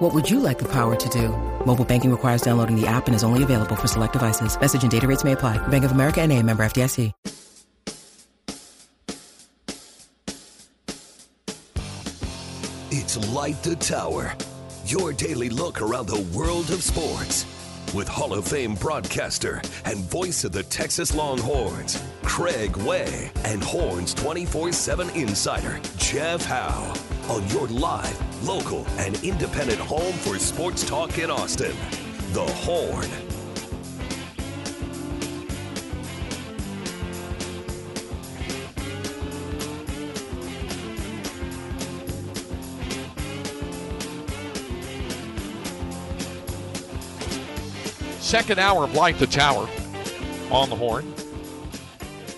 What would you like the power to do? Mobile banking requires downloading the app and is only available for select devices. Message and data rates may apply. Bank of America and a member FDIC. It's Light the Tower, your daily look around the world of sports. With Hall of Fame broadcaster and voice of the Texas Longhorns, Craig Way, and Horns 24 7 insider, Jeff Howe, on your live, local, and independent home for sports talk in Austin. The Horn. Second hour of Light the Tower on the horn.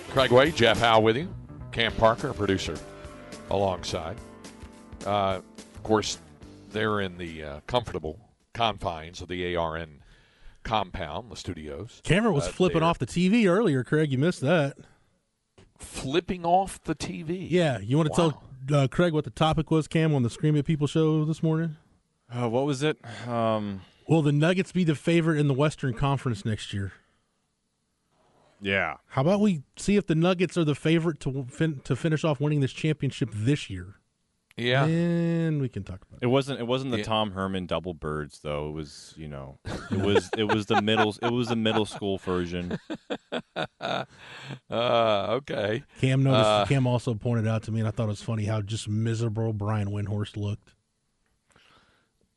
Craig Way, Jeff Howe with you. Cam Parker, producer, alongside. Uh, of course, they're in the uh, comfortable confines of the ARN compound, the studios. Camera was Uh, flipping they're off the TV earlier, Craig. You missed that. Flipping off the TV. Yeah, you want to Wow. tell uh, Craig what the topic was, Cam, on the Scream at People show this morning? Uh, what was it? Um, Will the Nuggets be the favorite in the Western Conference next year? yeah. How about we see if the Nuggets are the favorite to fin- to finish off winning this championship this year? Yeah. and we can talk about it. It wasn't. It wasn't the Yeah. Tom Herman double birds though. It was. You know. It was. it was the middle. It was the middle school version. Uh, okay. Cam noticed. Uh, Cam also pointed out to me, and I thought it was funny how just miserable Brian Windhorst looked.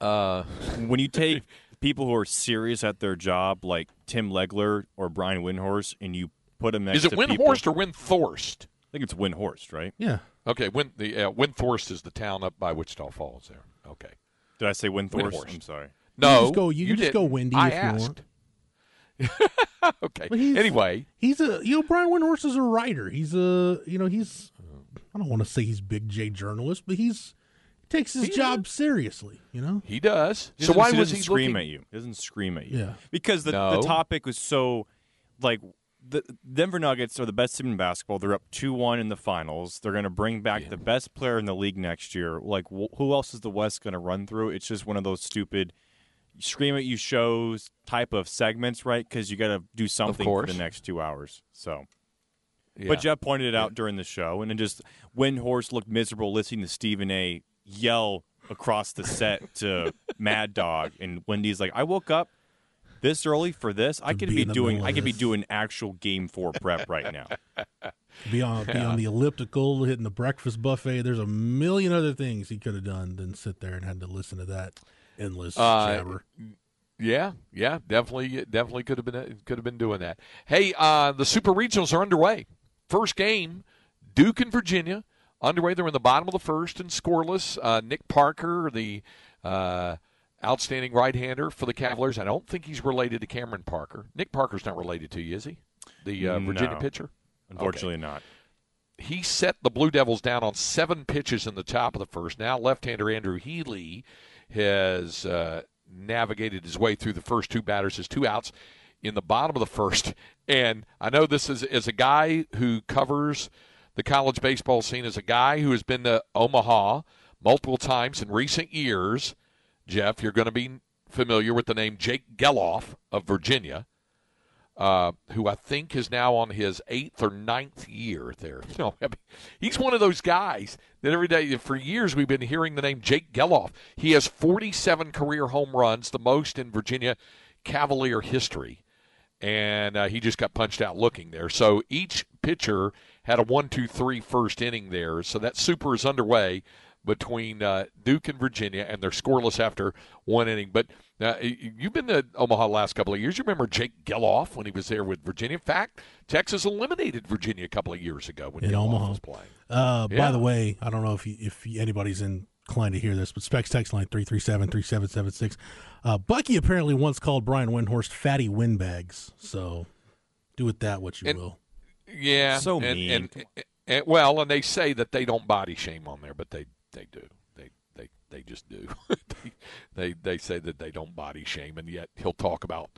Uh, When you take people who are serious at their job, like Tim Legler or Brian Windhorst, and you put them next is it to people- Windhorst or Windthorst? I think it's Windhorst, right? Yeah, Okay, Win, the uh, Windthorst is the town up by Wichita Falls. There. Okay. Did I say Windhorst? Windhorst. I'm sorry. No, You just go- you can just go didn't. Windy I if you asked. okay. He's- Anyway, he's a you know Brian Windhorst is a writer. He's a you know he's I don't want to say he's big J journalist, but he's he takes his He job seriously. You know. he does. He So doesn't- why he was doesn't he scream looking? at you? He doesn't scream at you. Yeah. because the No. the topic was so like the Denver Nuggets are the best team in basketball. They're up two one in the finals. They're going to bring back the best player in the league next year. Like wh- who else is the West going to run through? It's just one of those stupid scream at you shows type of segments, right? Because you got to do something for course. the next two hours. So. Yeah. But Jeff pointed it out during the show, and then just Windhorst looked miserable listening to Stephen A. yell across the set to Mad Dog, and Wendy's like, "I woke up this early for this. I could be be doing, I could be doing actual Game Four prep right now." Be on be on the elliptical, hitting the breakfast buffet. There's a million other things he could have done than sit there and had to listen to that endless Uh, jabber. Yeah, yeah, definitely, definitely could have been could have been doing that. Hey, uh, the Super Regionals are underway. First game, Duke and Virginia underway. They're in the bottom of the first and scoreless. Uh, Nick Parker, the uh, outstanding right-hander for the Cavaliers. I don't think he's related to Cameron Parker. Nick Parker's not related to you, is he? The uh, Virginia No. pitcher. Unfortunately, not. he set the Blue Devils down on seven pitches in the top of the first. Now left-hander Andrew Healy has uh, navigated his way through the first two batters, his two outs in the bottom of the first. And I know this is as a guy who covers the college baseball scene, as a guy who has been to Omaha multiple times in recent years. Jeff, you're going to be familiar with the name Jake Gelof of Virginia uh, who I think is now on his eighth or ninth year there. You know, I mean, he's one of those guys that every day for years we've been hearing the name Jake Gelof. He has 47 career home runs, the most in Virginia Cavalier history, and uh, he just got punched out looking there. So each pitcher had a one, two, three first inning there. So that super is underway between uh, Duke and Virginia, and they're scoreless after one inning. But uh, you've been to Omaha the last couple of years. You remember Jake Gelof when he was there with Virginia. In fact, Texas eliminated Virginia a couple of years ago when In Gelof Omaha. was playing. Uh, Yeah. By the way, I don't know if you, if anybody's inclined to hear this, but Specs text line three three seven three seven seven six. Uh, Bucky apparently once called Brian Windhorst fatty windbags. So do with that what you And- will. Yeah, So and, mean. And, and, and- well, and they say that they don't body shame on there, but they they do. They they they just do. they, they they say that they don't body shame, and yet he'll talk about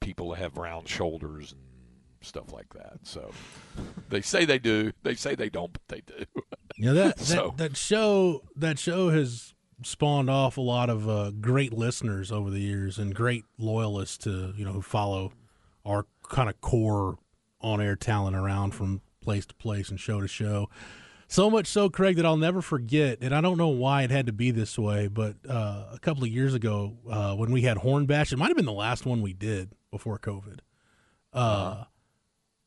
people that have round shoulders and stuff like that. So they say they do. They say they don't, but they do. Yeah, that that, So- that show that show has spawned off a lot of uh, great listeners over the years and great loyalists to you know who follow our kind of core on air talent around from place to place and show to show. So much so, Craig, that I'll never forget, and I don't know why it had to be this way, but uh, a couple of years ago uh, when we had Horn Bash, it might have been the last one we did before COVID. Uh,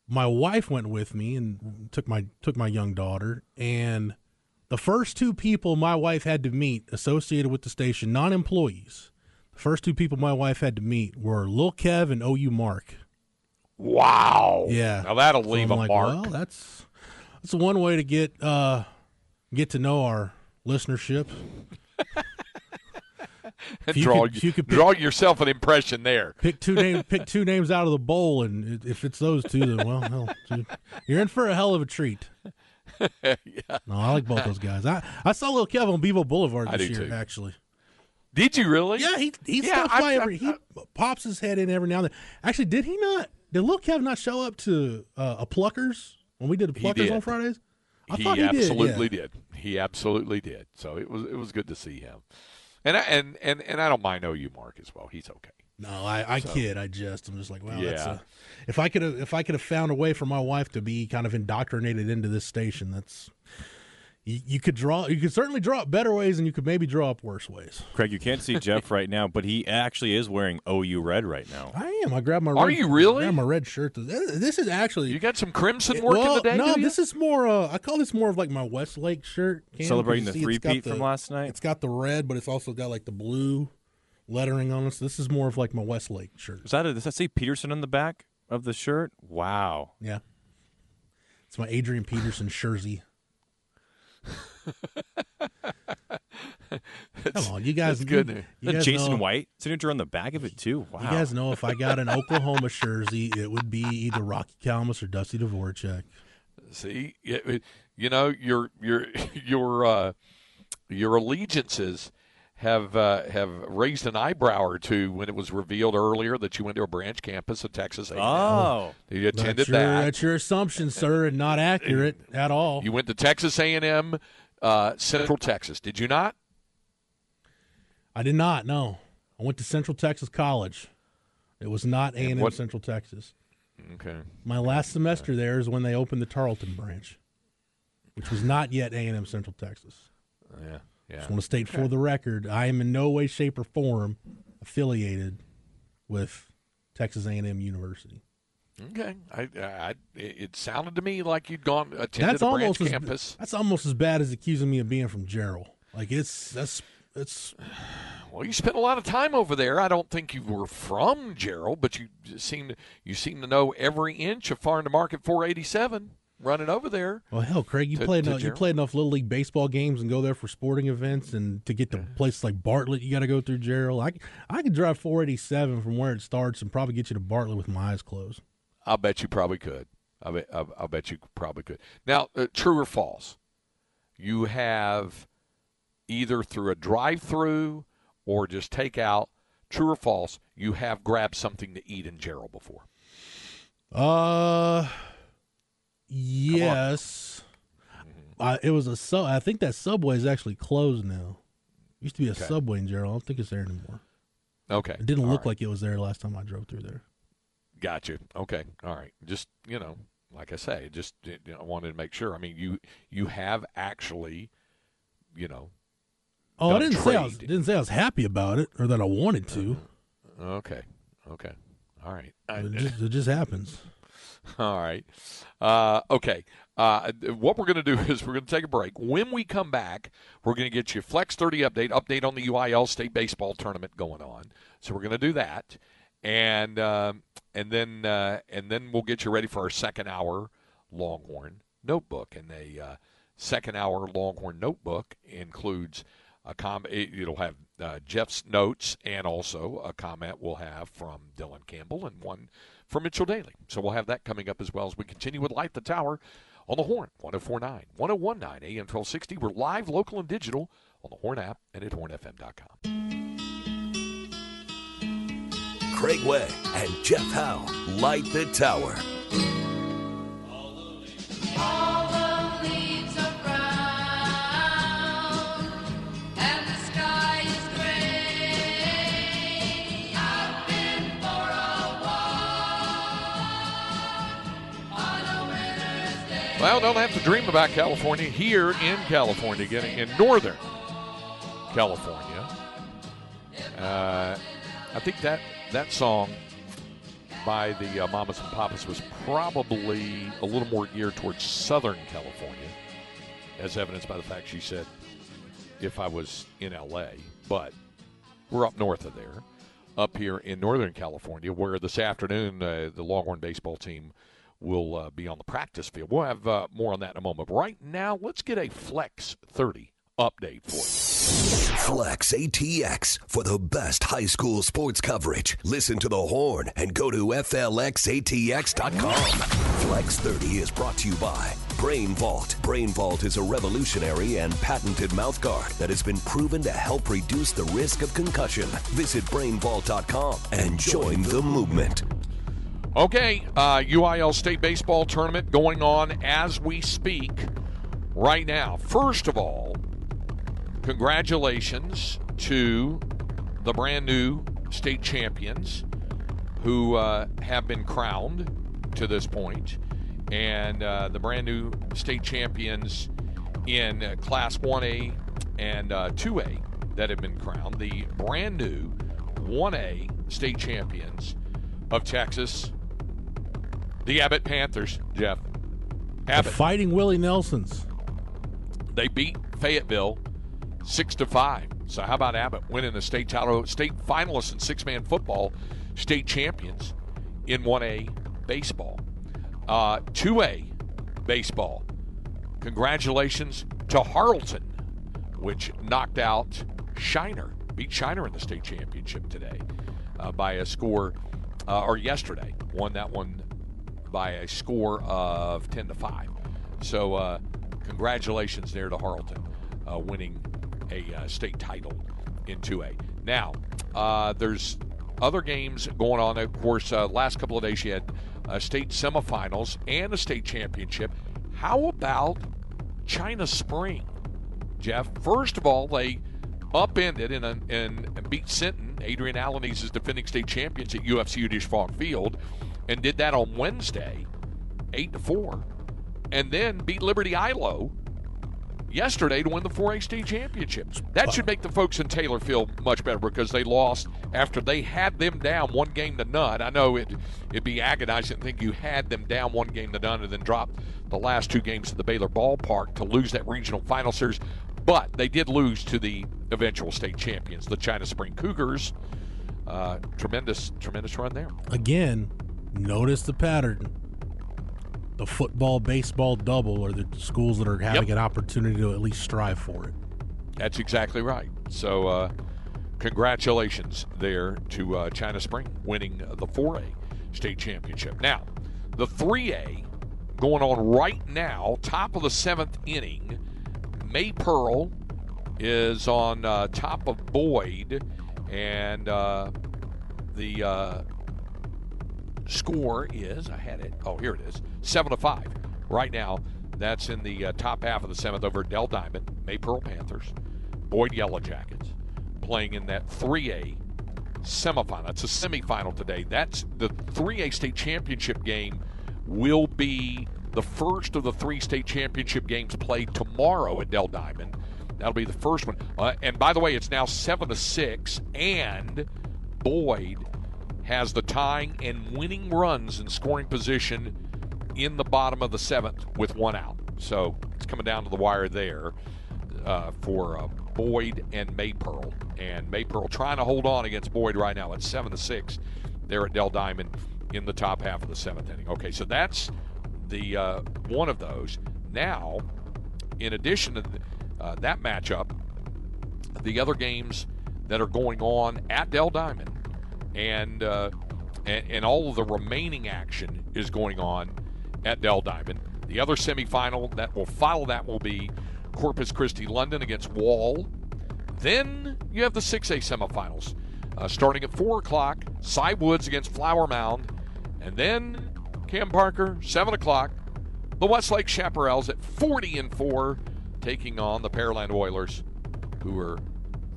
my wife went with me and took my took my young daughter and the first two people my wife had to meet associated with the station non-employees the first two people my wife had to meet were Lil Kev and OU Mark Wow. Yeah. Now that'll So leave I'm a like, mark. well that's that's one way to get uh get to know our listenership and you draw could- if you could pick- draw yourself an impression there. pick two names pick two names out of the bowl and if it's those two then well hell, you're in for a hell of a treat yeah. no I like both those guys I I saw little Kev on Bevo Boulevard this year too. actually Did you really? Yeah, he he Yeah, stops I- by I- every. he pops his head in every now and then. Actually, did he not? Did Lil Kev not show up to uh, a Pluckers when we did the Pluckers did. on Fridays? I he, thought he did, absolutely yeah. did. He absolutely did. So it was it was good to see him. And I, and and and I don't mind OU Mark as well. He's okay. No, I, I kid. I just I'm just like, wow. That's Yeah. a, if I could have if I could have found a way for my wife to be kind of indoctrinated into this station, that's you, you could draw. You could certainly draw up better ways, and you could maybe draw up worse ways. Craig, you can't see Jeff right now, but he actually is wearing OU red right now. I am. I grabbed my. Are red, you really? I grabbed my red shirt. This is actually You got some crimson It- work well, in the day. No, this is more. Uh, I call this more of like my Westlake shirt. Cam, Celebrating the because it's got three-peat the- from last night? It's got the red, but it's also got like the blue lettering on it. So this is more of like my Westlake shirt. Is that a, does that say Peterson on the back of the shirt? Wow. Yeah, it's my Adrian Peterson jersey. Come on, you guys. that's good. You, you The guys Jason know, White signature on the back of it too. Wow. You guys know if I got an Oklahoma jersey, it would be either Rocky Calmus or Dusty Dvorak. See, it- it- you know your your your uh, your allegiances have uh, have raised an eyebrow or two when it was revealed earlier that you went to a branch campus of Texas A&M. Oh. you attended That's your, that. that's your assumption, sir, and not accurate at all. You went to Texas A&M, uh, Central Texas. Did you not? I did not. No, I went to Central Texas College. It was not A and M what- Central Texas. Okay. My last semester there is when they opened the Tarleton branch, which was not yet A and M Central Texas. Yeah. Yeah. Just want to state for the record, I am in no way, shape, or form affiliated with Texas A and M University. Okay. I, I, it it sounded to me like you'd gone attended That's a branch almost as, campus. that's almost as bad as accusing me of being from Jarrell. Like it's that's it's Well, you spent a lot of time over there. I don't think you were from Jarrell, but you seem to, you seem to know every inch of Farm to Market 487 running over there. Well, hell, Craig, you To- played enough, you played enough little league baseball games and go there for sporting events, and to get to places like Bartlett, you got to go through Jarrell. I I could drive 487 from where it starts and probably get you to Bartlett with my eyes closed. I'll bet you probably could. I bet, I'll, I'll bet you probably could. Now, uh, true or false? You have either through a drive-through or just take out. True or false? You have grabbed something to eat in Jarrell before. Uh, yes. I, it was a sub. I think that Subway is actually closed now. Used to be a Okay. Subway in Jarrell. I don't think it's there anymore. Okay. It didn't All look right. like it was there last time I drove through there. Got you. Okay. All right. Just you know, like I say, just you know, I wanted to make sure. I mean, you you have actually, you know, Oh, I Done didn't say I was, trade. didn't say I was happy about it or that I wanted to. Uh-huh. okay, okay, all right, I- It just, it just happens. all right, uh, okay. Uh, what we're going to do is we're going to take a break. When we come back, we're going to get you Flex 30 update, update on the UIL state baseball tournament going on. So we're going to do that, and um, and then uh, and then we'll get you ready for our second hour Longhorn notebook. And the uh, second hour Longhorn notebook includes a com. it- It'll have uh, Jeff's notes and also a comment we'll have from Dylan Campbell and one from Mitchell Daly. So we'll have that coming up as well as we continue with Light the Tower on the Horn, 1049, 1019 AM 1260. We're live, local, and digital on the Horn app and at hornfm.com. Craig Way and Jeff Howe light the tower. Well, don't have to dream about California here in California, getting in northern California. Uh, I think that that song by the uh, Mamas and Papas was probably a little more geared towards Southern California, as evidenced by the fact she said, "If I was in LA," but we're up north of there, up here in Northern California, where this afternoon uh, the Longhorn baseball team will uh, be on the practice field. We'll have uh, more on that in a moment. But right now, let's get a Flex 30 update for you. Flex ATX for the best high school sports coverage. Listen to the horn and go to FLXATX.com. Flex 30 is brought to you by Brain Vault. Brain Vault is a revolutionary and patented mouthguard that has been proven to help reduce the risk of concussion. Visit brainvault.com and join the movement. Okay, uh, UIL State Baseball Tournament going on as we speak right now. First of all, congratulations to the brand new state champions who uh, have been crowned to this point, and uh, the brand new state champions in uh, Class 1A and uh, 2A that have been crowned. The brand new 1A state champions of Texas, the Abbott Panthers, Jeff. Abbott. Fighting Willie Nelsons. They beat Fayetteville six to five. So how about Abbott winning the state title, state finalists in six-man football, state champions in 1A baseball, uh, 2A baseball. Congratulations to Harleton, which knocked out Shiner, beat Shiner in the state championship today uh, by a score, uh, or yesterday, won that one by a score of 10 to 5. So, uh, congratulations there to Harleton, uh, winning a uh, state title in 2A. Now, uh, there's other games going on. Of course, uh, last couple of days you had uh, state semifinals and a state championship. How about China Spring, Jeff? First of all, they upended and, and, and beat Sinton. Adrian Alaniz is defending state champions at UFC Disch-Falk Field, and did that on Wednesday, eight to four, and then beat Liberty Hill yesterday to win the 4A state championship. That should make the folks in Taylor feel much better because they lost after they had them down one game to none. I know it, it'd be agonizing to think you had them down one game to none and then dropped the last two games at the Baylor ballpark to lose that regional final series. But they did lose to the eventual state champions, the China Spring Cougars. Uh, tremendous, tremendous run there. Again, notice the pattern. The football, baseball double are the schools that are having Yep. an opportunity to at least strive for it. That's exactly right. So, uh, congratulations there to uh, China Spring winning the 4A state championship. Now, the 3A going on right now, top of the seventh inning. Maypearl is on uh, top of Boyd, and uh, the uh, score is I had it. Oh, here it is, seven to five. Right now, that's in the uh, top half of the seventh over Dell Diamond, Maypearl Panthers, Boyd Yellow Jackets, playing in that 3A semifinal. It's a semifinal today. That's the 3A state championship game. Will be the first of the three state championship games played tomorrow at Dell Diamond. That'll be the first one. Uh, and by the way, it's now seven to six, and Boyd has the tying and winning runs in scoring position in the bottom of the seventh with one out. So it's coming down to the wire there uh, for uh, Boyd and Maypearl. And Maypearl trying to hold on against Boyd right now. It's seven to six there at Dell Diamond in the top half of the seventh inning. Okay, so that's the uh, one of those. Now, in addition to uh, that matchup, the other games that are going on at Dell Diamond and uh, and, and all of the remaining action is going on at Dell Diamond. The other semifinal that will follow that will be Corpus Christi London against Wall. Then you have the 6A semifinals uh, starting at 4 o'clock. Cy Woods against Flower Mound. And then Cam Parker, 7 o'clock. The Westlake Chaparrals at 40 and 4, taking on the Pearland Oilers, who are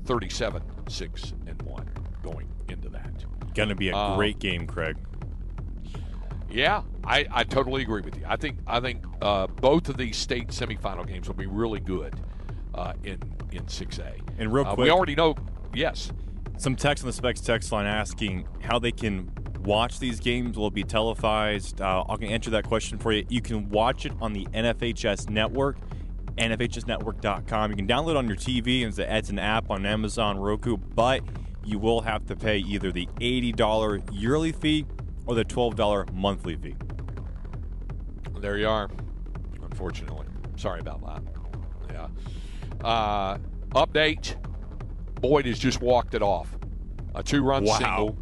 37 6 and 1 going into that. Going to be a Um, great game, Craig. Yeah, I, I totally agree with you. I think I think uh, both of these state semifinal games will be really good uh, in in 6A. And real Uh, quick- we already know. Yes, Some text on the Specs text line asking how they can watch these games. Will it be televised? Uh, I can answer that question for you. You can watch it on the NFHS network, NFHSnetwork.com. You can download it on your TV, and it's an app on Amazon, Roku, but you will have to pay either the $80 yearly fee or the $12 monthly fee. there you are. Unfortunately, sorry about that. Yeah. Uh, update: Boyd has just walked it off. A two-run Wow. single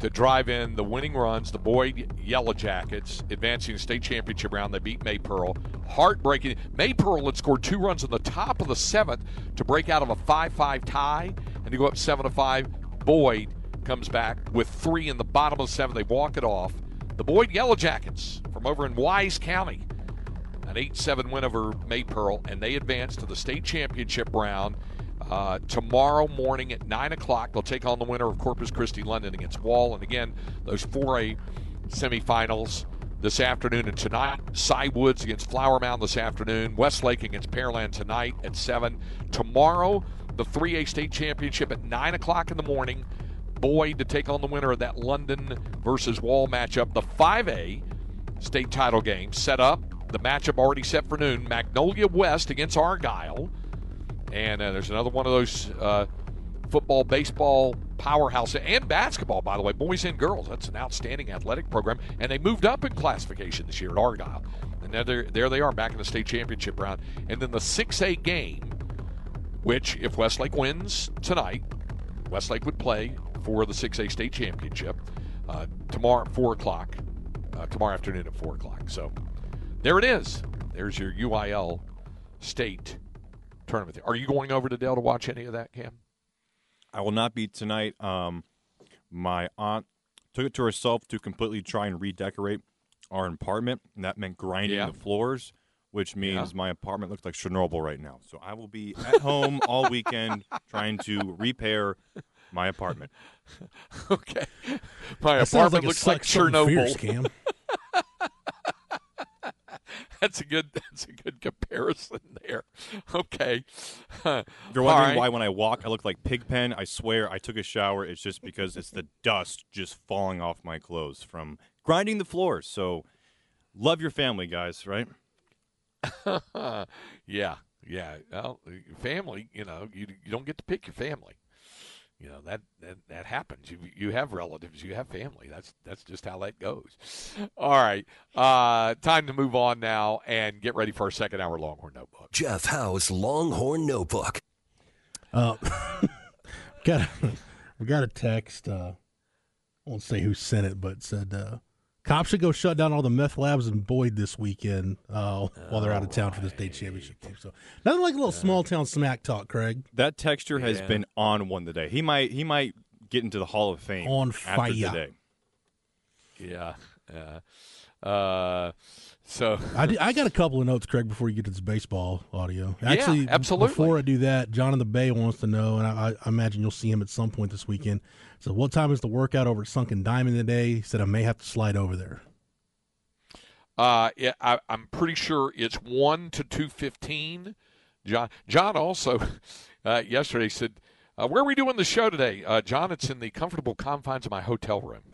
to drive in the winning runs. The Boyd Yellow Jackets advancing the state championship round. They beat Maypearl. Heartbreaking. Maypearl had scored two runs in the top of the seventh to break out of a 5-5 tie and to go up seven to five. Boyd comes back with three in the bottom of seven. They walk it off. The Boyd Yellow Jackets from over in Wise County an 8-7 win over Maypearl, and they advance to the state championship round uh, tomorrow morning at 9 o'clock. They'll take on the winner of Corpus Christi London against Wall. And again, those 4A semifinals this afternoon and tonight. Cy Woods against Flower Mound this afternoon. Westlake against Pearland tonight at 7. Tomorrow, the 3A state championship at 9 o'clock in the morning. Boyd to take on the winner of that London versus Wall matchup. The 5A state title game set up. The matchup already set for noon. Magnolia West against Argyle. And uh, there's another one of those uh, football, baseball powerhouse, and basketball, by the way, boys and girls. That's an outstanding athletic program. And they moved up in classification this year at Argyle. And there, there they are back in the state championship round. And then the 6A game, which, if Westlake wins tonight, Westlake would play for the 6A state championship uh, tomorrow at 4 o'clock, uh, tomorrow afternoon at 4 o'clock. So there it is. There's your UIL state tournament. Are you going over to Dell to watch any of that, Cam? I will not be tonight. Um, my aunt took it to herself to completely try and redecorate our apartment, and that meant grinding Yeah. the floors, which means Yeah. my apartment looks like Chernobyl right now. So I will be at home all weekend trying to repair my apartment. Okay. My That sounds apartment like looks like sucks something Chernobyl. fierce, Cam. That's a good. That's a good comparison there. Okay. You're wondering right. why when I walk I look like Pigpen. I swear I took a shower. It's just because it's the dust just falling off my clothes from grinding the floors. So love your family, guys. Right? yeah, yeah. Well, family. You know, you you don't get to pick your family. You know that that, that happens. You you have relatives. You have family. That's that's just how that goes. All right. Uh, time to move on now and get ready for our second hour Longhorn Notebook. Jeff Howe's Longhorn Notebook. Uh, got a, we got a text. Uh, I won't say who sent it, but said uh, cops should go shut down all the meth labs in Boyd this weekend uh, while they're out of town for the state championship game. So nothing like a little small town smack talk, Craig. That texture has Yeah. been on one today. He might he might get into the Hall of Fame On after fire. today. Yeah. Yeah. Uh, so I, do- I got a couple of notes, Craig, before you get to this baseball audio. Actually, absolutely. Before I do that, John in the Bay wants to know, and I, I imagine you'll see him at some point this weekend. So, what time is the workout over Sunken Diamond today? He said I may have to slide over there. Uh, yeah, I, I'm pretty sure it's one to two fifteen. John, John also uh, yesterday said, uh, "Where are we doing the show today?" Uh, John, it's in the comfortable confines of my hotel room.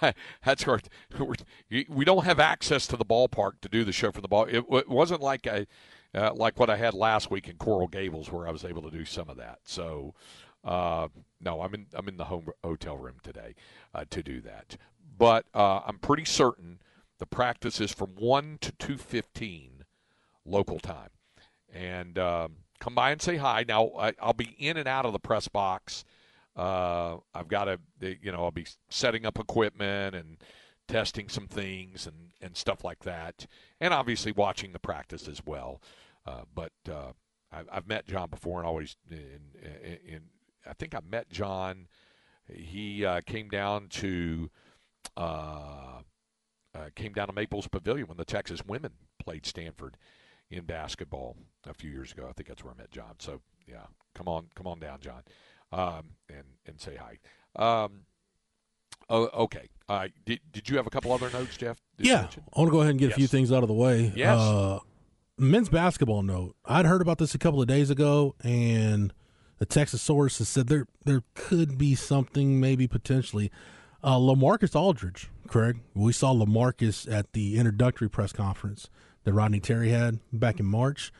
That's correct. We don't have access to the ballpark to do the show from the ball. It, it wasn't like a uh, like what I had last week in Coral Gables, where I was able to do some of that. So, uh, no, I'm in I'm in the home hotel room today uh, to do that. But uh, I'm pretty certain the practice is from one to two fifteen local time, and um, come by and say hi. Now I, I'll be in and out of the press box Uh, I've got to, you know, I'll be setting up equipment and testing some things and, and stuff like that, and obviously watching the practice as well. Uh, but uh, I've, I've met John before, and always in, in, in I think I met John. He uh, came down to uh, uh, came down to Maples Pavilion when the Texas women played Stanford in basketball a few years ago. I think that's where I met John. So yeah, come on, come on down, John, um, and and say hi. Um, oh, okay. Uh, did did you have a couple other notes, Jeff? Yeah. I want to go ahead and get a few things out of the way. Yes. Uh, men's basketball note. I'd heard about this a couple of days ago, and the Texas source has said there there could be something, maybe potentially. Uh, Lamarcus Aldridge, Craig. We saw Lamarcus at the introductory press conference that Rodney Terry had back in March.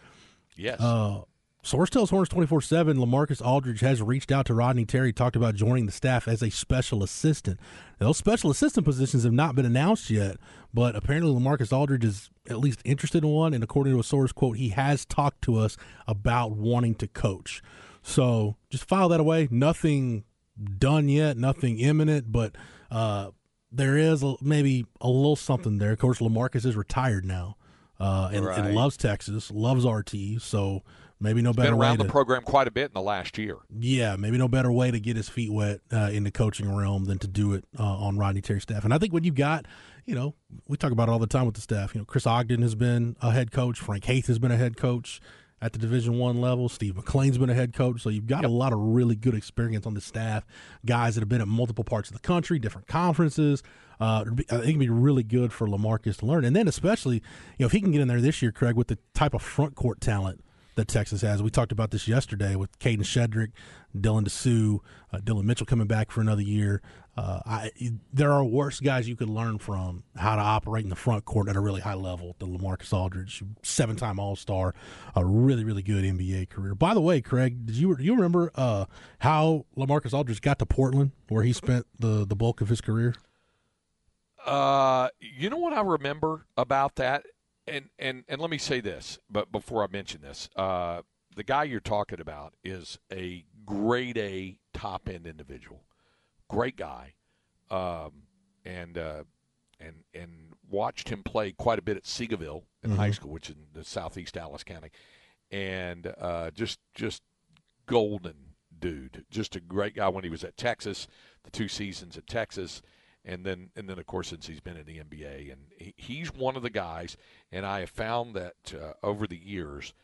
Yes. Uh, Source tells Horns 24 7 Lamarcus Aldridge has reached out to Rodney Terry, talked about joining the staff as a special assistant. Now, those special assistant positions have not been announced yet, but apparently Lamarcus Aldridge is at least interested in one. And according to a source, quote, he has talked to us about wanting to coach. So just file that away. Nothing done yet, nothing imminent, but uh, there is a, maybe a little something there. Of course, Lamarcus is retired now uh, and, and loves Texas, loves RT. So maybe no Been better way around to the program quite a bit in the last year. yeah, maybe no better way to get his feet wet uh, in the coaching realm than to do it uh, on Rodney Terry's staff. And I think when you've got, you know, we talk about it all the time with the staff. You know, Chris Ogden has been a head coach. Frank Haith has been a head coach at the Division One level. Steve McClain's been a head coach. So you've got a lot of really good experience on the staff. Guys that have been at multiple parts of the country, different conferences. Uh, it'd be- I think it'd be really good for Lamarcus to learn. And then especially, you know, if he can get in there this year, Craig, with the type of front court talent that Texas has. We talked about this yesterday with Kadin Shedrick, Dylan Disu, uh, Dillon Mitchell coming back for another year. Uh, I, there are worse guys you could learn from how to operate in the front court at a really high level than Lamarcus Aldridge, seven time All Star, a really, really good NBA career. By the way, Craig, did you do you remember uh, how Lamarcus Aldridge got to Portland, where he spent the, the bulk of his career? Uh, you know what I remember about that, and and and let me say this, but before I mention this, uh, the guy you're talking about is a grade A top end individual, great guy, um, and uh, and and watched him play quite a bit at Seagoville in high school, which is in the southeast Dallas County, and uh, just just golden dude, just a great guy when he was at Texas, the two seasons at Texas, and then and then of course since he's been in the NBA, and he, he's one of the guys, and I have found that uh, over the years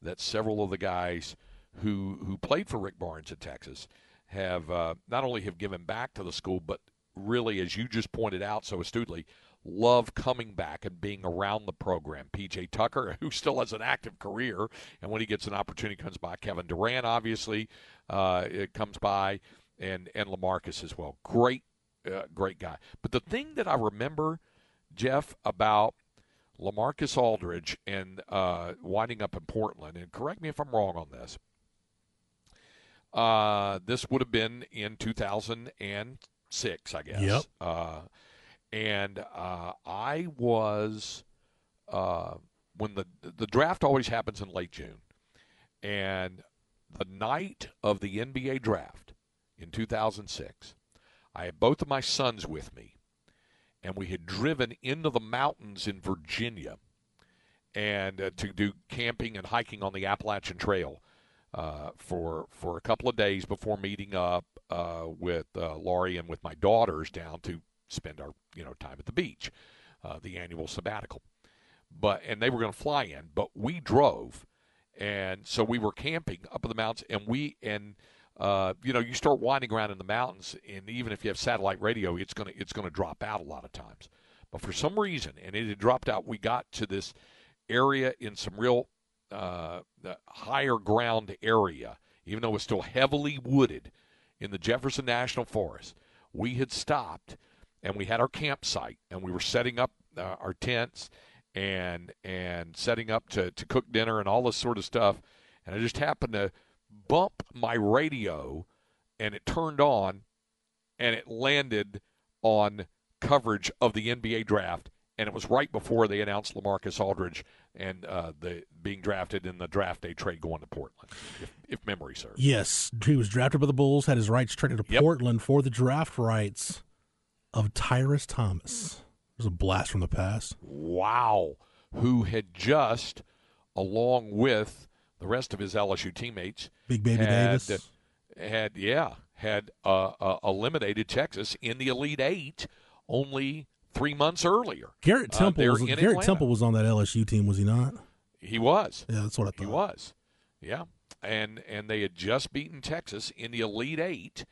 that several of the guys who who played for Rick Barnes at Texas have uh, not only have given back to the school, but really, as you just pointed out so astutely, love coming back and being around the program. PJ Tucker, who still has an active career, and when he gets an opportunity, comes by. Kevin Durant, obviously, uh, it comes by, and and Lamarcus as well. Great, uh, great guy. But the thing that I remember, Jeff, about Lamarcus Aldridge and uh, winding up in Portland, and correct me if I'm wrong on this. Uh, this would have been in 2006, I guess. Yep. Uh, and uh, I was uh, when the the draft always happens in late June, and the night of the NBA draft in 2006, I had both of my sons with me, and we had driven into the mountains in Virginia, and uh, to do camping and hiking on the Appalachian Trail uh, for for a couple of days before meeting up uh, with uh, Laurie and with my daughters down to spend our you know time at the beach, uh, the annual sabbatical. But and they were going to fly in, but we drove, and so we were camping up in the mountains, and we and uh, you know you start winding around in the mountains, and even if you have satellite radio, it's gonna it's gonna drop out a lot of times. But for some reason, and it had dropped out, we got to this area in some real uh, the higher ground area, even though it was still heavily wooded in the Jefferson National Forest. We had stopped and we had our campsite and we were setting up uh, our tents and and setting up to, to cook dinner and all this sort of stuff. And I just happened to bump my radio and it turned on and it landed on coverage of the NBA draft and it was right before they announced Lamarcus Aldridge and uh, the being drafted in the draft day trade going to Portland, if, if memory serves. Yes, he was drafted by the Bulls, had his rights traded to Yep. Portland for the draft rights of Tyrus Thomas. It was a blast from the past. Wow, who had just, along with the rest of his LSU teammates, Big Baby had, Davis. had yeah had uh, uh, eliminated Texas in the Elite Eight only three months earlier. Garrett uh, Temple there was Garrett Atlanta. Temple was on that LSU team, was he not? He was. Yeah, that's what I thought. He was. Yeah. And and they had just beaten Texas in the Elite Eight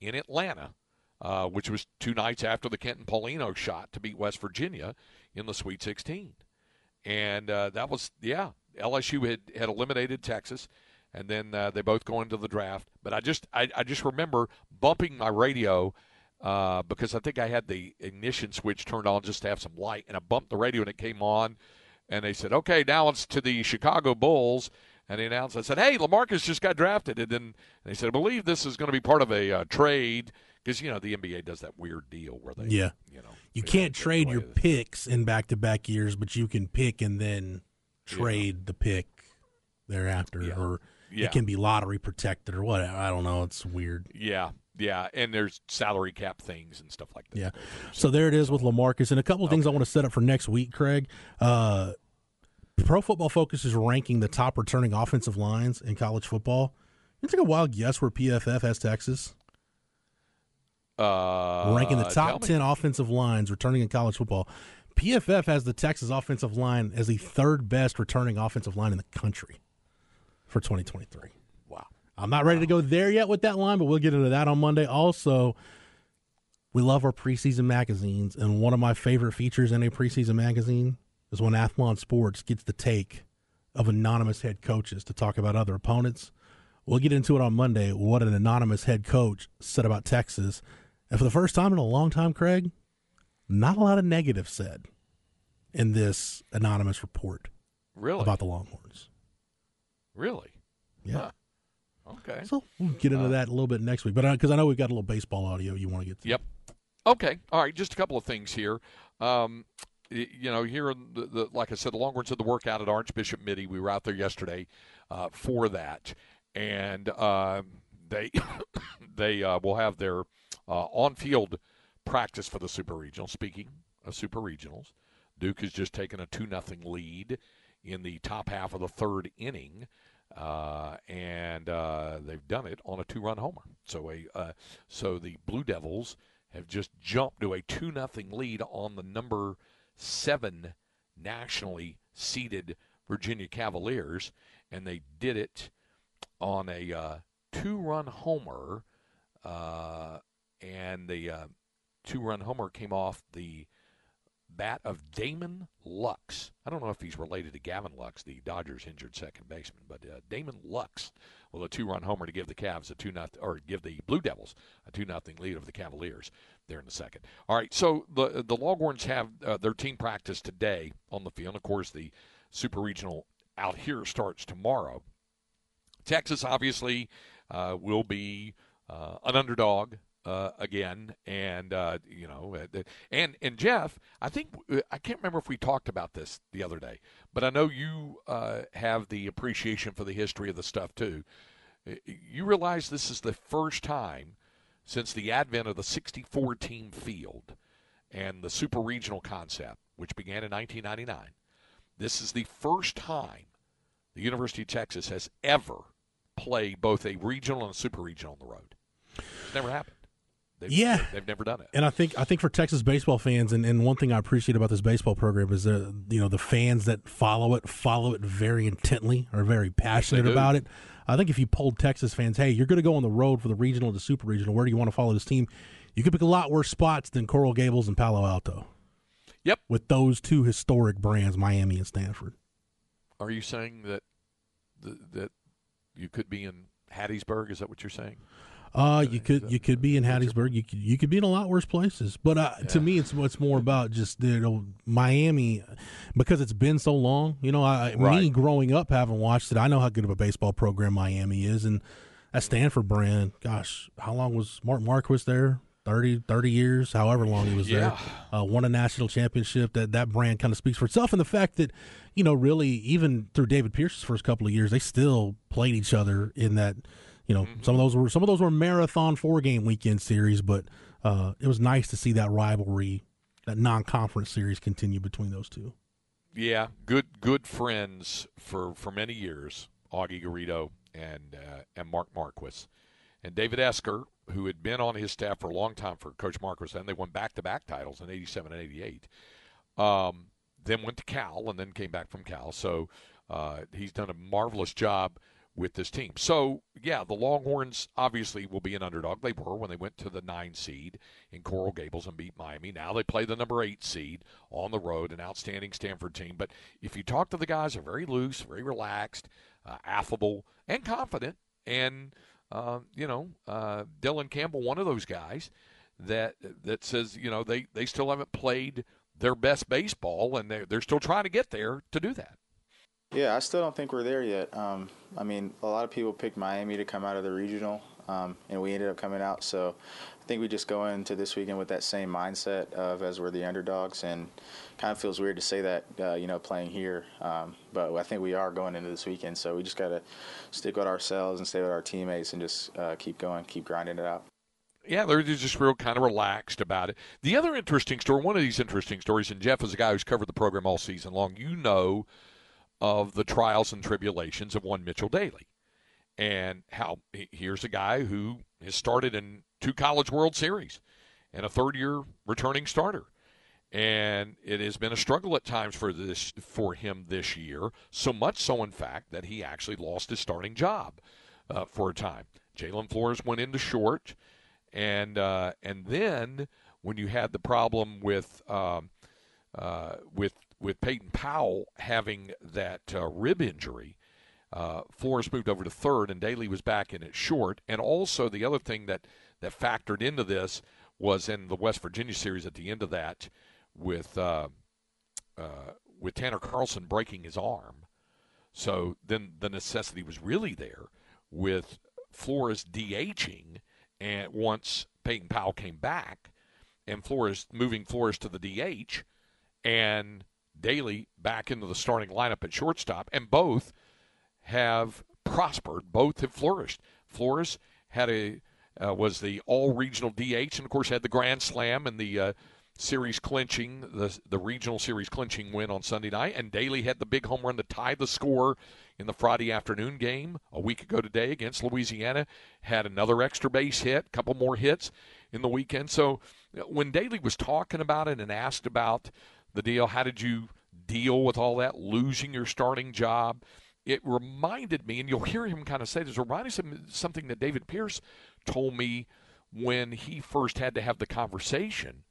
in Atlanta, uh, which was two nights after the Kenton Paulino shot to beat West Virginia in the Sweet 16. And uh, that was, yeah, LSU had, had eliminated Texas, and then uh, they both go into the draft. But I just I, I just remember bumping my radio uh, because I think I had the ignition switch turned on just to have some light, and I bumped the radio and it came on, and they said, "Okay, now it's to the Chicago Bulls." And they announced, I said, "Hey, Lamarcus just got drafted," and then they said, "I believe this is going to be part of a uh, trade." Because you know the NBA does that weird deal where they, Yeah. you know, You can't trade your this. picks in back to back years, but you can pick and then trade the pick thereafter, Yeah. or Yeah. it can be lottery protected or whatever. I don't know. It's weird. Yeah, yeah, and there's salary cap things and stuff like that. Yeah. So there it is with Lamarcus, and a couple of things I want to set up for next week, Craig. Uh, Pro Football Focus is ranking the top returning offensive lines in college football. You take a wild guess where PFF has Texas Uh, ranking the top ten offensive lines returning in college football. PFF has the Texas offensive line as the third best returning offensive line in the country for 2023. I'm not ready to go there yet with that line, but we'll get into that on Monday. Also, we love our preseason magazines, and one of my favorite features in a preseason magazine is when Athlon Sports gets the take of anonymous head coaches to talk about other opponents. We'll get into it on Monday. What an anonymous head coach said about Texas, and for the first time in a long time, Craig, not a lot of negative said in this anonymous report Really? about the Longhorns. really? Yeah. Huh. Okay. So we'll get into that a little bit next week, but because I know we've got a little baseball audio you want to get to. Yep. Okay. All right. Just a couple of things here. Um, you know, here in the, the like I said, the Longhorns had the workout at Archbishop Mitty. We were out there yesterday uh, for that, and um they they uh, will have their uh, on-field practice for the Super Regional. Speaking of Super Regionals, Duke has just taken a two nothing lead in the top half of the third inning. Uh, and uh, they've done it on a two-run homer. So a uh, so the Blue Devils have just jumped to a two nothing lead on the number seven nationally seeded Virginia Cavaliers, and they did it on a uh, two-run homer, uh, and the two-run homer came off the bat of Damon Lux. I don't know if he's related to Gavin Lux, the Dodgers injured second baseman, but uh, Damon Lux with a two-run homer to give the Cavs a two nothing, or give the Blue Devils a two nothing lead over the Cavaliers there in the second. All right, so the the Longhorns have uh, their team practice today on the field. Of course, the Super Regional out here starts tomorrow. Texas obviously uh, will be uh, an underdog uh, again, and uh, you know, uh, and and Jeff, I think uh, I can't remember if we talked about this the other day, but I know you uh, have the appreciation for the history of the stuff too. Uh, You realize this is the first time since the advent of the 64 team field and the super regional concept, which began in 1999. This is the first time the University of Texas has ever played both a regional and a super regional on the road. It's never happened. They've, Yeah. they've never done it. And I think I think for Texas baseball fans, and, and one thing I appreciate about this baseball program is that you know the fans that follow it follow it very intently, are very passionate do. about it. I think if you polled Texas fans, hey, you're going to go on the road for the regional the super regional, where do you want to follow this team? You could pick a lot worse spots than Coral Gables and Palo Alto. Yep. With those two historic brands, Miami and Stanford. Are you saying that th- that you could be in Hattiesburg? Is that what you're saying? Uh, you could you could be in Hattiesburg. You could you could be in a lot worse places. But uh, to me, it's what's more about just you know Miami because it's been so long. You know, I me growing up having watched it, I know how good of a baseball program Miami is, and that Stanford brand. Gosh, how long was Mark Marquess there? 30, 30 years, however long he was Yeah. there. Uh, won a national championship. That that brand kind of speaks for itself, and the fact that you know really even through David Pierce's first couple of years, they still played each other in that. You know, some of those were some of those were marathon four game weekend series, but uh, it was nice to see that rivalry, that non conference series continue between those two. Yeah, good good friends for, for many years, Augie Garrido and uh, and Mark Marquess, and David Esquer, who had been on his staff for a long time for Coach Marquess, and they won back to back titles in '87 and '88. Um, then went to Cal, and then came back from Cal. So uh, he's done a marvelous job with this team. So yeah, the Longhorns obviously will be an underdog. They were when they went to the nine seed in Coral Gables and beat Miami. Now they play the number eight seed on the road, an outstanding Stanford team. But if you talk to the guys, they're very loose, very relaxed, uh, affable, and confident. And uh, you know, uh, Dylan Campbell, one of those guys that that says you know they they still haven't played their best baseball, and they're they're still trying to get there to do that. Yeah, I still don't think we're there yet. Um, I mean, a lot of people picked Miami to come out of the regional, um, and we ended up coming out. So I think we just go into this weekend with that same mindset of as we're the underdogs, and kind of feels weird to say that, uh, you know, playing here. Um, but I think we are going into this weekend, so we just got to stick with ourselves and stay with our teammates and just uh, keep going, keep grinding it out. Yeah, they're just real kind of relaxed about it. The other interesting story, one of these interesting stories, and Jeff is a guy who's covered the program all season long. You know of the trials and tribulations of one Mitchell Daly, and how here's a guy who has started in two College World Series and a third-year returning starter, and it has been a struggle at times for this for him this year. So much so, in fact, that he actually lost his starting job uh, for a time. Jalen Flores went into short and uh, and then when you had the problem with um, uh, with with Peyton Powell having that uh, rib injury, uh, Flores moved over to third, and Daly was back in at short. And also the other thing that that factored into this was in the West Virginia series at the end of that with uh, uh, with Tanner Carlson breaking his arm. So then the necessity was really there with Flores DHing, and once Peyton Powell came back, and Flores moving Flores to the DH, and Daly back into the starting lineup at shortstop, and both have prospered. Both have flourished. Flores had a uh, was the all regional DH, and of course had the grand slam and the uh, series clinching the the regional series clinching win on Sunday night, and Daly had the big home run to tie the score in the Friday afternoon game a week ago today against Louisiana. Had another extra base hit, couple more hits in the weekend. So uh, when Daly was talking about it and asked about the deal, how did you deal with all that losing your starting job? It reminded me, and you'll hear him kind of say this, reminded me something that David Pierce told me when he first had to have the conversation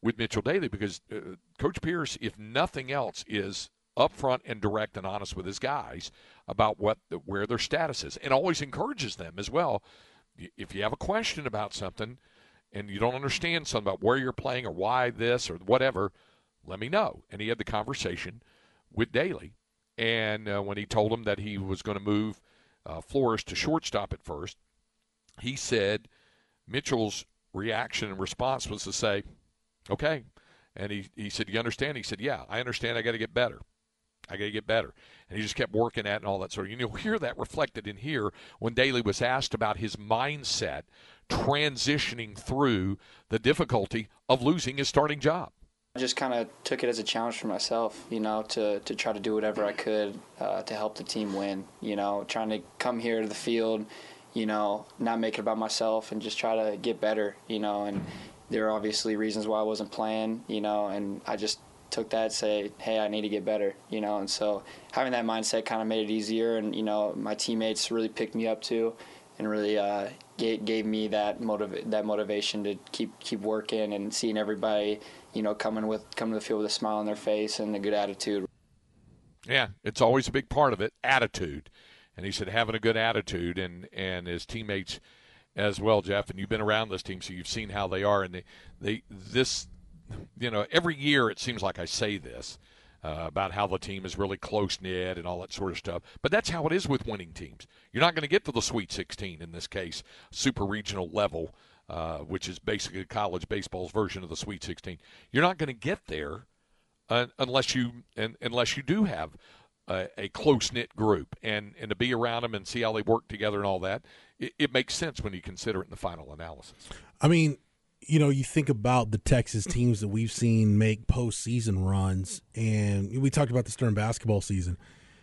with Mitchell Daly because uh, Coach Pierce, if nothing else, is upfront and direct and honest with his guys about what where their status is, and always encourages them as well. If you have a question about something and you don't understand something about where you're playing or why this or whatever, let me know. And he had the conversation with Daly, and uh, when he told him that he was going to move uh, Flores to shortstop at first, he said Mitchell's reaction and response was to say, "Okay," and he he said, "You understand?" He said, "Yeah, I understand. I got to get better. I got to get better." And he just kept working at and all that sort of. You'll hear that reflected in here when Daly was asked about his mindset transitioning through the difficulty of losing his starting job. I just kind of took it as a challenge for myself, you know, to, to try to do whatever I could uh, to help the team win. You know, trying to come here to the field, you know, not make it about myself and just try to get better, you know. And there are obviously reasons why I wasn't playing, you know, and I just took that say, hey, I need to get better, you know. And so having that mindset kind of made it easier. And, you know, my teammates really picked me up too and really uh, gave, gave me that motiv- that motivation to keep keep working and seeing everybody, you know, coming with coming to the field with a smile on their face and a good attitude. Yeah, it's always a big part of it, attitude. And he said having a good attitude and and his teammates as well, Jeff. And you've been around this team, so you've seen how they are. And they, they this, you know, every year it seems like I say this uh, about how the team is really close knit and all that sort of stuff. But that's how it is with winning teams. You're not going to get to the Sweet 16 in this case, super regional level. Uh, which is basically college baseball's version of the Sweet 16. You're not going to get there uh, unless you un, unless you do have a, a close knit group and and to be around them and see how they work together and all that. It, it makes sense when you consider it in the final analysis. I mean, you know, you think about the Texas teams that we've seen make postseason runs, and we talked about this during basketball season.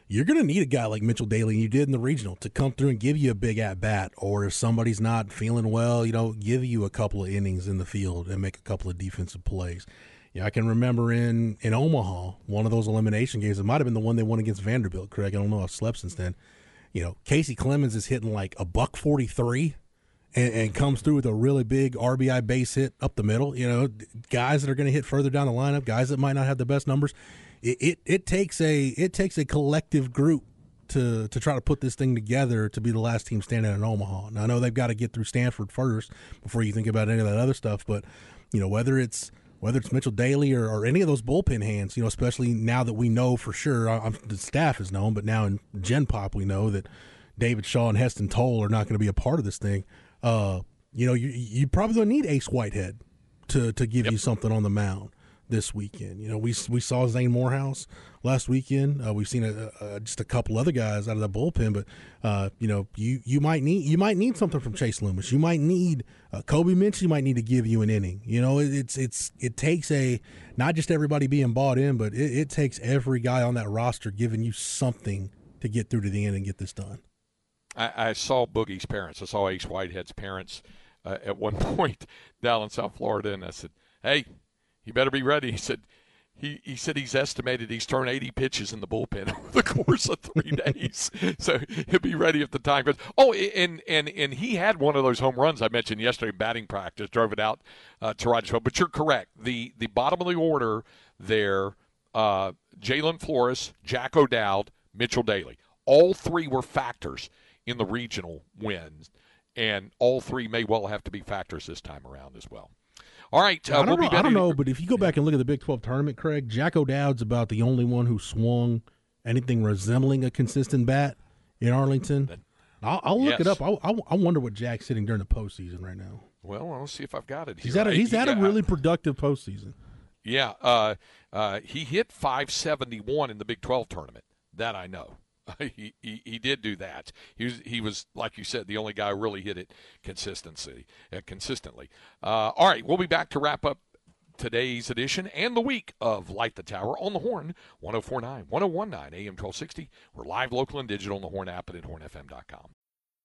You're going to need a guy like Mitchell Daly, and you did in the regional, to come through and give you a big at bat. Or if somebody's not feeling well, you know, give you a couple of innings in the field and make a couple of defensive plays. Yeah, I can remember in in Omaha, one of those elimination games. It might have been the one they won against Vanderbilt. Craig, I don't know. I've slept since then. You know, Kacy Clemens is hitting like a buck forty three and, and comes through with a really big RBI base hit up the middle. You know, guys that are going to hit further down the lineup, guys that might not have the best numbers. It, it it takes a it takes a collective group to to try to put this thing together to be the last team standing in Omaha. Now I know they've got to get through Stanford first before you think about any of that other stuff, but you know whether it's whether it's Mitchell Daly or, or any of those bullpen hands, you know, especially now that we know for sure, I, the staff has known, but now in Gen Pop we know that David Shaw and Heston Tole are not going to be a part of this thing. Uh, you know, you you probably don't need Ace Whitehead to to give Yep. you something on the mound this weekend. You know, we we saw Zane Morehouse last weekend. Uh, we've seen a, a, just a couple other guys out of the bullpen, but uh, you know, you you might need you might need something from Chase Loomis. You might need uh, Kobe Minch. You might need to give you an inning. You know, it, it's it's it takes a not just everybody being bought in, but it, it takes every guy on that roster giving you something to get through to the end and get this done. I, I saw Boogie's parents. I saw Ace Whitehead's parents uh, at one point down in South Florida, and I said, "Hey, you better be ready." He said, "He he said he's estimated he's turned 80 pitches in the bullpen over the course of three days, so he'll be ready if the time comes." Oh, and and and he had one of those home runs I mentioned yesterday, in batting practice, drove it out uh, to field. But you're correct. The the bottom of the order there, uh, Jalen Flores, Jack O'Dowd, Mitchell Daly. All three were factors in the regional wins, and all three may well have to be factors this time around as well. All right, uh, I don't, we'll know, I don't know, but if you go back and look at the Big 12 tournament, Craig, Jack O'Dowd's about the only one who swung anything resembling a consistent bat in Arlington. I'll, I'll look it up. I, I, I wonder what Jack's hitting during the postseason right now. Well, I'll see if I've got it. He's here. had a, he's had a yeah, really productive postseason. Yeah, uh, uh, he hit 571 in the Big 12 tournament. That I know. he, he he did do that. He was he was like you said the only guy who really hit it consistency uh, consistently. Uh, all right, we'll be back to wrap up today's edition and the week of Light the Tower on the Horn 1049 1019 AM 1260. We're live local and digital on the Horn app and at hornfm.com.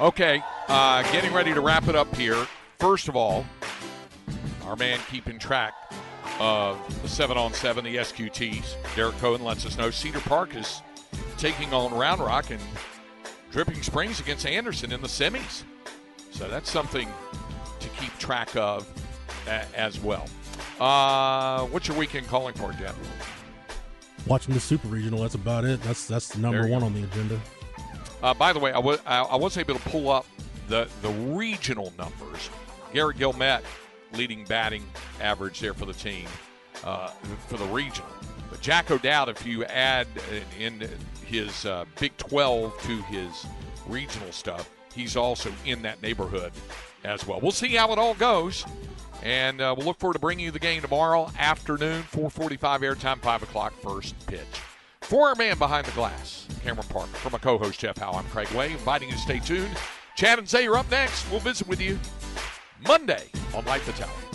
Okay, uh, getting ready to wrap it up here. First of all, our man keeping track of the seven on seven, the SQTs. Derek Cohen lets us know Cedar Park is taking on Round Rock and Dripping Springs against Anderson in the semis. So that's something to keep track of a- as well. Uh, what's your weekend calling for, Jeff? Watching the Super Regional, that's about it. That's that's the number one go. on the agenda. Uh, by the way, I was I, I able to pull up the the regional numbers. Garrett Guillemette leading batting average there for the team uh, for the regional. But Jack O'Dowd, if you add in in his uh, Big 12 to his regional stuff, he's also in that neighborhood as well. We'll see how it all goes. And uh, we'll look forward to bringing you the game tomorrow afternoon, 4:45 airtime, 5 o'clock first pitch. For our man behind the glass, Cameron Parker, From my co-host Jeff Howe, I'm Craig Way, inviting you to stay tuned. Chad and Zay are up next. We'll visit with you Monday on Light the Tower.